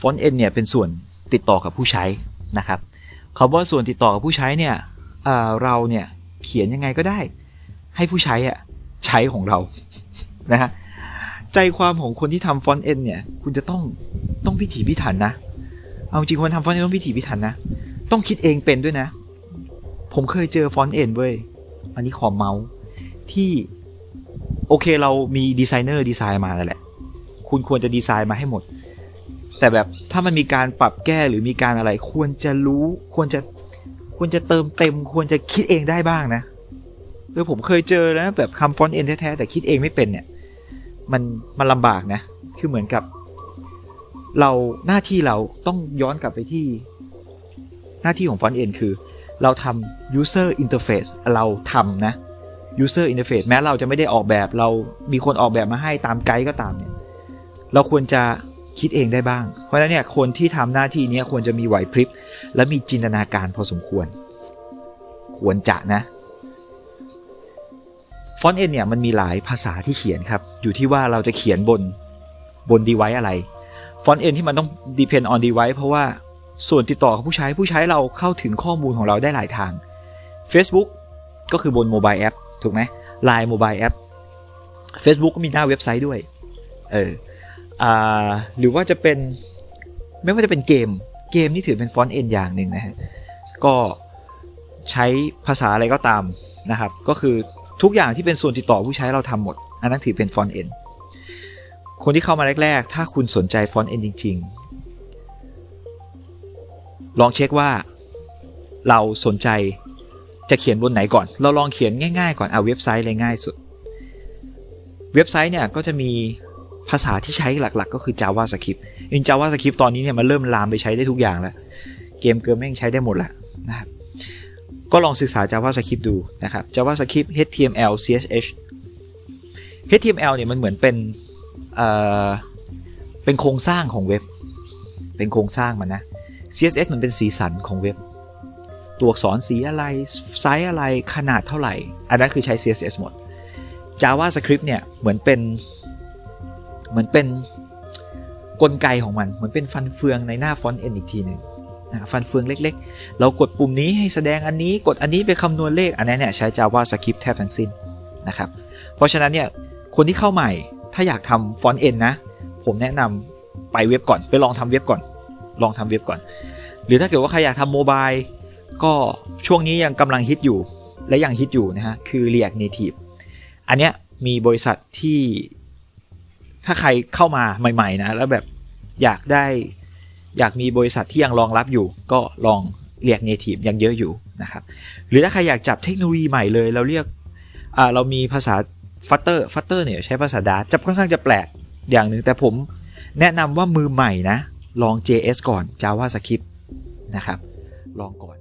front-end เนี่ยเป็นส่วนติดต่อกับผู้ใช้นะครับคำว่าส่วนติดต่อกับผู้ใช้เนี่ยเราเนี่ยเขียนยังไงก็ได้ ให้ผู้ใช้อะใช้ของเรานะฮะใจความของคนที่ทำ front-end เนี่ยคุณจะต้องต้องพิถีพิถันนะ เอาจริงคนทำ front-end ต้องพิถีพิถันนะ ต้องคิดเองเป็นด้วยนะ ผมเคยเจอ front-end เว้ยอันนี้ขอเม้าท์ทีโอเคเรามีดีไซเนอร์ดีไซน์มาแล้วแหละ คุณควรจะดีไซน์มาให้หมด แต่แบบถ้ามันมีการปรับแก้หรือมีการอะไร ควรจะรู้ ควรจะควรจะเติมเต็ม ควรจะคิดเองได้บ้างนะเออผมเคยเจอนะแบบทำ front-end แท้ๆแต่คิดเองไม่เป็นเนี่ย มันมันลำบากนะ คือเหมือนกับ เราหน้าที่เราต้องย้อนกลับไปที่ หน้าที่ของ front-end คือ เราทำ user interface เราทำนะ user interface แม้เราจะไม่ได้ออกแบบ เรามีคนออกแบบมาให้ตามไกด์ก็ตามเนี่ย เราควรจะ คิดเองได้บ้าง เพราะฉะนั้นเนี่ยคนที่ทำหน้าที่นี้ควรจะมีไหวพริบ และมีจินตนาการพอสมควร ควรจะนะ front-end เนี่ยมันมีหลายภาษาที่เขียนครับ อยู่ที่ว่าเราจะเขียนบนบน device อะไร front-end ที่มันต้อง depend on device เพราะว่าส่วนติดต่อกับผู้ใช้ผู้ใช้เราเข้าถึงข้อมูลของเราได้หลายทาง Facebook ก็คือบน mobile app ถูกไหม Line mobile app Facebook ก็มีหน้าเว็บไซต์ด้วย เออ หรือว่าจะเป็นไม่ว่าจะเป็นเกม เกมนี่ถือเป็น front-end อย่างหนึ่งนะฮะ ก็ใช้ภาษาอะไรก็ตามนะครับ ก็คือทุกอย่างที่เป็นส่วนติดต่อผู้ใช้เราทำหมด อันนั้นถือเป็น front-endคนที่เข้ามาแรก ๆ ถ้าคุณสนใจ front-end จริง ๆ ลองเช็คว่าเราสนใจจะเขียนบนไหนก่อน เราลองเขียนง่าย ๆ ก่อน เอาเว็บไซต์เลยง่ายสุด เว็บไซต์เนี่ยก็จะมี ภาษาที่ใช้หลักๆ ก็คือ JavaScript จริง JavaScript ตอนนี้เนี่ยมันเริ่มลามไปใช้ได้ทุกอย่างแล้ว เกมเกิมแม่งใช้ได้หมดแล้วนะครับก็ลองศึกษา JavaScript ดูนะครับ JavaScript HTML CSS HTML เนี่ยมันเหมือนเป็นเอ่อเป็นโครงสร้างของเว็บ เป็นโครงสร้างมันนะ CSS มันเป็นสีสันของเว็บ ตัวอักษรสีอะไรไซส์อะไรขนาดเท่าไหร่ อันนั้นคือใช้ CSS หมด JavaScript เนี่ยเหมือนเป็น เหมือนเป็นกลไกของมันเหมือนเป็นฟันเฟืองในหน้า front-end อีกทีหนึ่งนะฟันเฟืองเล็ก ๆ เรากดปุ่มนี้ให้แสดงอันนี้กดอันนี้ไปคำนวณเลขอันนี้เนี่ยใช้ JavaScript แทบทั้งสิ้นนะครับ เพราะฉะนั้นเนี่ยคนที่เข้าใหม่ถ้าอยากทำฟอนต์เอ็นนะ ผมแนะนำไปเว็บก่อน ไปลองทำเว็บก่อน ลองทำเว็บก่อน หรือถ้าเกิดว่าใครอยากทำโมบายก็ช่วงนี้ยังกำลังฮิตอยู่และยังฮิตอยู่นะฮะคือ React Native อันเนี้ยมีบริษัทที่ ถ้าใครเข้ามาใหม่ๆนะแล้วแบบอยากได้อยากมีบริษัทที่ยังรองรับอยู่ ก็ลองเรียก Native ยังเยอะอยู่นะครับ หรือถ้าใครอยากจับเทคโนโลยีใหม่เลย เราเรียกเรามีภาษา Flutter Flutter เนี่ยใช้ภาษา Dart จะค่อนข้างจะแปลกอย่างหนึ่งแต่ผมแนะนำว่ามือใหม่นะ ลอง JS ก่อน JavaScript นะครับ ลองก่อน